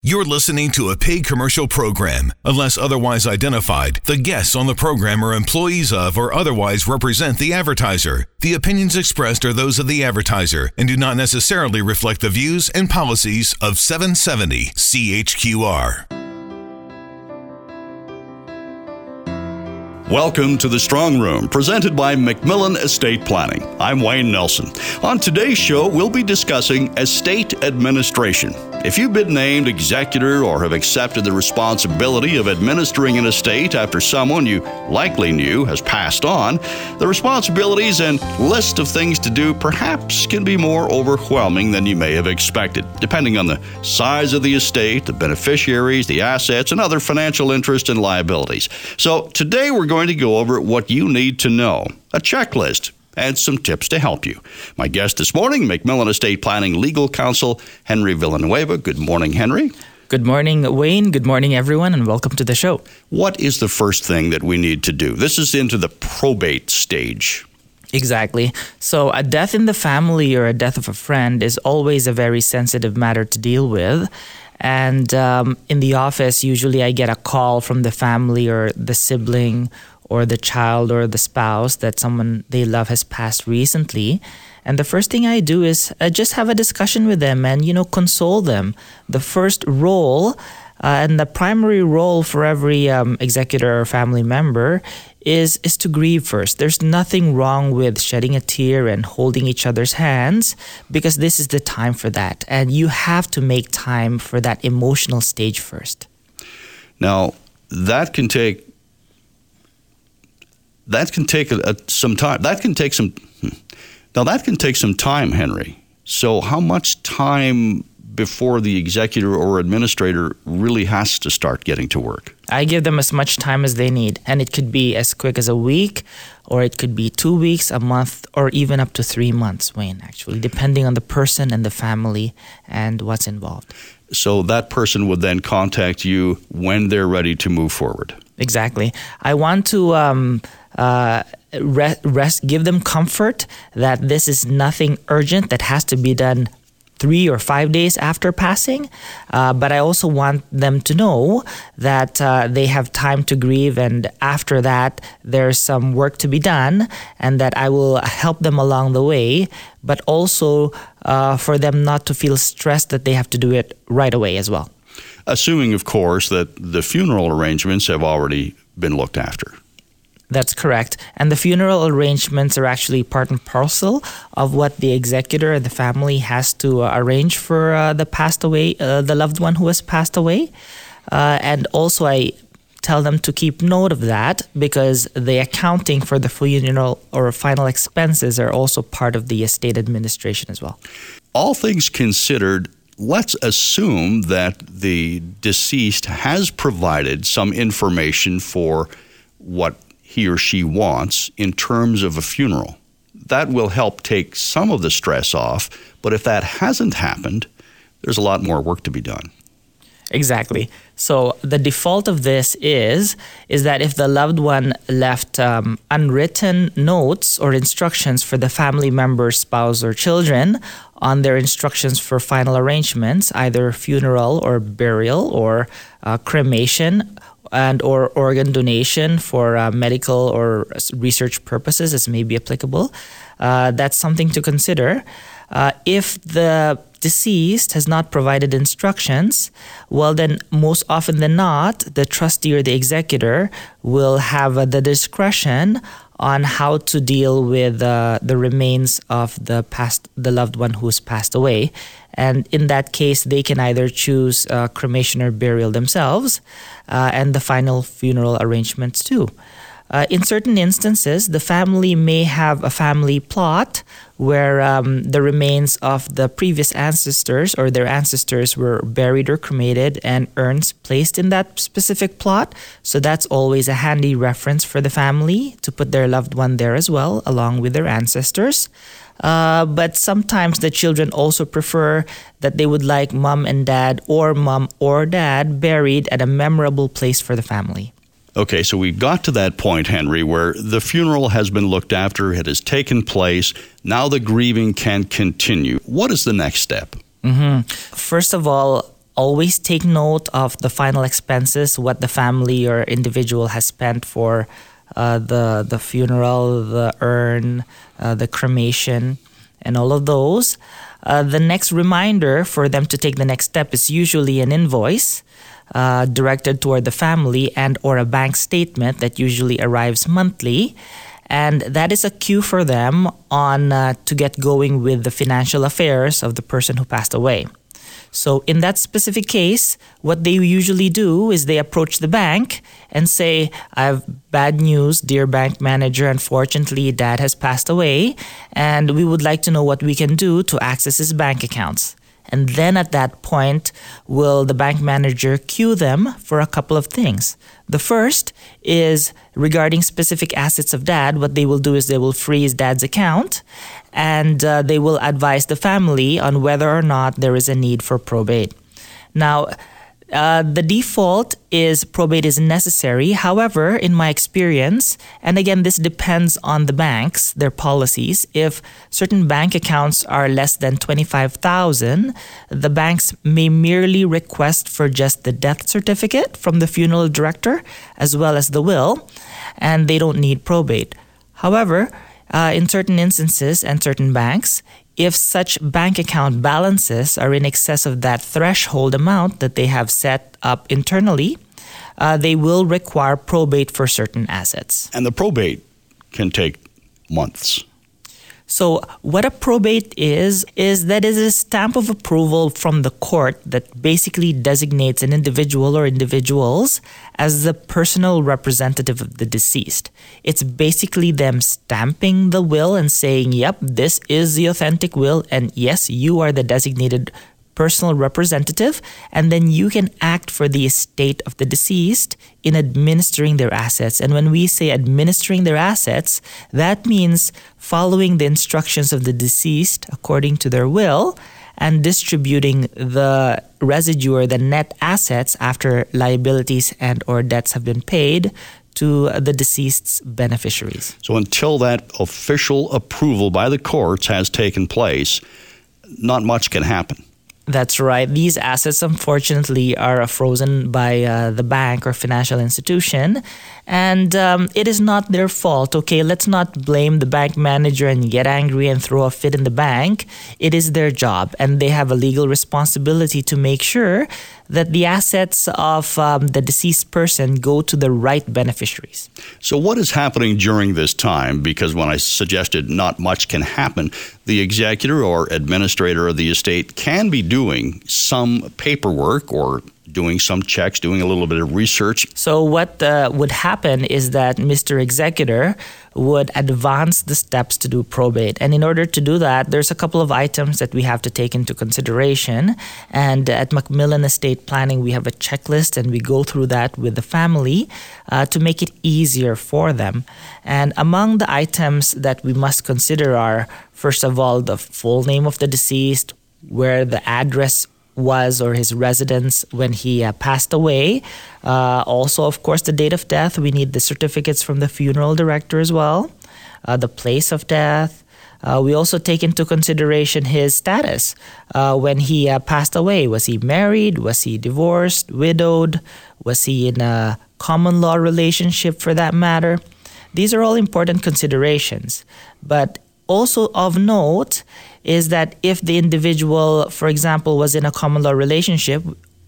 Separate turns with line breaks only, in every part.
You're listening to a paid commercial program. Unless otherwise identified, the guests on the program are employees of or otherwise represent the advertiser. The opinions expressed are those of the advertiser and do not necessarily reflect the views and policies of 770 CHQR.
Welcome to the Strong Room, presented by Macmillan Estate Planning. I'm Wayne Nelson. On today's show, we'll be discussing estate administration. If you've been named executor or have accepted the responsibility of administering an estate after someone you likely knew has passed on, the responsibilities and list of things to do perhaps can be more overwhelming than you may have expected, depending on the size of the estate, the beneficiaries, the assets, and other financial interests and liabilities. So today we're going to go over what you need to know a checklist and some tips to help you. My guest this morning, Macmillan Estate Planning Legal Counsel, Henry Villanueva. Good morning, Henry.
Good morning, Wayne. Good morning, everyone, and welcome to the show.
What is the first thing that we need to do? This is into the probate stage.
Exactly. So, a death in the family or a death of a friend is always a very sensitive matter to deal with. And um, in the office, usually I get a call from the family or the sibling or the child or the spouse that someone they love has passed recently. And the first thing I do is uh, just have a discussion with them and, you know, console them. The first role uh, and the primary role for every um, executor or family member is is to grieve first. There's nothing wrong with shedding a tear and holding each other's hands because this is the time for that, and you have to make time for that emotional stage first.
Now, that can take that can take a, a, some time. That can take some. Now that can take some time, Henry. So how much time before the executor or administrator really has to start getting to work?
I give them as much time as they need, and it could be as quick as a week, or it could be two weeks, a month, or even up to three months, Wayne, actually, depending on the person and the family and what's involved.
So that person would then contact you when they're ready to move forward.
Exactly. I want to. Um, uh, rest, rest, give them comfort that this is nothing urgent that has to be done three or five days after passing. Uh, but I also want them to know that uh, they have time to grieve, and after that, there's some work to be done, and that I will help them along the way, but also uh, for them not to feel stressed that they have to do it right away as well.
Assuming, of course, that the funeral arrangements have already been looked after.
That's correct. And the funeral arrangements are actually part and parcel of what the executor, and the family has to uh, arrange for uh, the passed away, uh, the loved one who has passed away. Uh, and also, I tell them to keep note of that because the accounting for the funeral or final expenses are also part of the estate administration as well.
All things considered, let's assume that the deceased has provided some information for what he or she wants in terms of a funeral. That will help take some of the stress off, but if that hasn't happened, there's a lot more work to be done.
Exactly. So the default of this is is that if the loved one left um, unwritten notes or instructions for the family member, spouse, or children on their instructions for final arrangements, either funeral or burial or uh, cremation and or organ donation for uh, medical or research purposes as may be applicable. Uh, that's something to consider. Uh, if the deceased has not provided instructions, well, then most often than not, the trustee or the executor will have uh, the discretion on how to deal with uh, the remains of the past, the loved one who's passed away, and in that case, they can either choose uh, cremation or burial themselves, uh, and the final funeral arrangements too. Uh, in certain instances, the family may have a family plot where um, the remains of the previous ancestors or their ancestors were buried or cremated and urns placed in that specific plot. So that's always a handy reference for the family to put their loved one there as well, along with their ancestors. Uh, but sometimes the children also prefer that they would like mom and dad or mom or dad buried at a memorable place for the family.
Okay, so we got to that point, Henry, where the funeral has been looked after, it has taken place. Now the grieving can continue. What is the next step?
Mm-hmm. First of all, always take note of the final expenses, what the family or individual has spent for uh, the the funeral, the urn, uh, the cremation, and all of those. Uh, the next reminder for them to take the next step is usually an invoice uh, directed toward the family and or a bank statement that usually arrives monthly. And that is a cue for them on uh, to get going with the financial affairs of the person who passed away so in that specific case what they usually do is they approach the bank and say i have bad news dear bank manager. Unfortunately dad has passed away and we would like to know what we can do to access his bank accounts and then at that point, will the bank manager cue them for a couple of things. The first is regarding specific assets of dad. What they will do is they will freeze dad's account and uh, they will advise the family on whether or not there is a need for probate. Now, uh, the default is probate is necessary. However, in my experience, and again, this depends on the banks, their policies. If certain bank accounts are less than 25,000, the banks may merely request for just the death certificate from the funeral director as well as the will, and they don't need probate. However, uh, in certain instances and certain banks, if such bank account balances are in excess of that threshold amount that they have set up internally, uh, they will require probate for certain assets.
And the probate can take months.
So, what a probate is, is that is a stamp of approval from the court that basically designates an individual or individuals as the personal representative of the deceased. It's basically them stamping the will and saying, yep, this is the authentic will, and yes, you are the designated personal representative, and then you can act for the estate of the deceased in administering their assets. And when we say administering their assets, that means following the instructions of the deceased according to their will and distributing the residue or the net assets after liabilities and or debts have been paid to the deceased's beneficiaries.
So until that official approval by the courts has taken place, not much can happen.
That's right. These assets, unfortunately, are frozen by uh, the bank or financial institution, and um, it is not their fault. Okay, let's not blame the bank manager and get angry and throw a fit in the bank. It is their job, and they have a legal responsibility to make sure that the assets of um, the deceased person go to the right beneficiaries.
So, what is happening during this time? Because when I suggested not much can happen, the executor or administrator of the estate can be doing some paperwork or doing some checks, doing a little bit of research.
So, what uh, would happen is that Mr. Executor would advance the steps to do probate. And in order to do that, there's a couple of items that we have to take into consideration. And at Macmillan Estate Planning, we have a checklist and we go through that with the family uh, to make it easier for them. And among the items that we must consider are, first of all, the full name of the deceased, where the address was or his residence when he uh, passed away. Uh, also, of course, the date of death. We need the certificates from the funeral director as well, uh, the place of death. Uh, we also take into consideration his status uh, when he uh, passed away. Was he married? Was he divorced? Widowed? Was he in a common law relationship for that matter? These are all important considerations. But also of note is that if the individual, for example, was in a common law relationship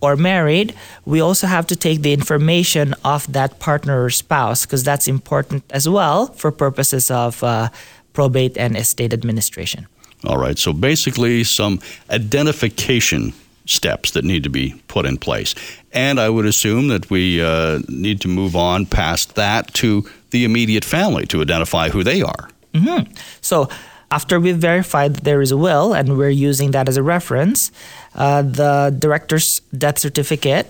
or married, we also have to take the information of that partner or spouse because that's important as well for purposes of uh, probate and estate administration.
All right. So basically, some identification steps that need to be put in place. And I would assume that we uh, need to move on past that to the immediate family to identify who they are.
Mm-hmm. So after we've verified that there is a will and we're using that as a reference, uh, the director's death certificate,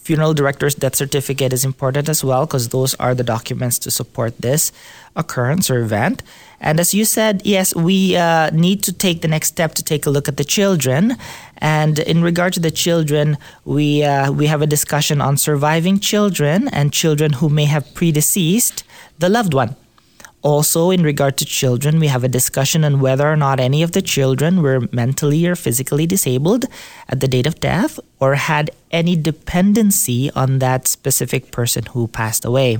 funeral director's death certificate is important as well because those are the documents to support this occurrence or event. And as you said, yes, we uh, need to take the next step to take a look at the children. And in regard to the children, we uh, we have a discussion on surviving children and children who may have predeceased the loved one Also, in regard to children, we have a discussion on whether or not any of the children were mentally or physically disabled at the date of death or had any dependency on that specific person who passed away.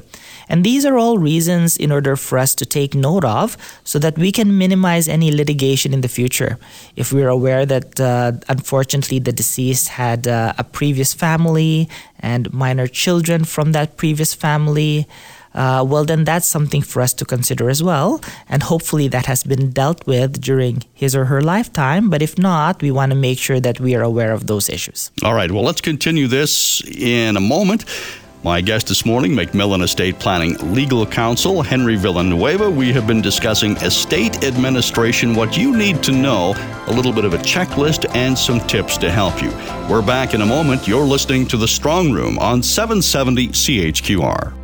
And these are all reasons in order for us to take note of so that we can minimize any litigation in the future. If we're aware that uh, unfortunately the deceased had uh, a previous family and minor children from that previous family, uh, well, then that's something for us to consider as well. And hopefully that has been dealt with during his or her lifetime. But if not, we want to make sure that we are aware of those issues.
All right. Well, let's continue this in a moment. My guest this morning, McMillan Estate Planning Legal Counsel, Henry Villanueva. We have been discussing estate administration, what you need to know, a little bit of a checklist, and some tips to help you. We're back in a moment. You're listening to The Strong Room on 770 CHQR.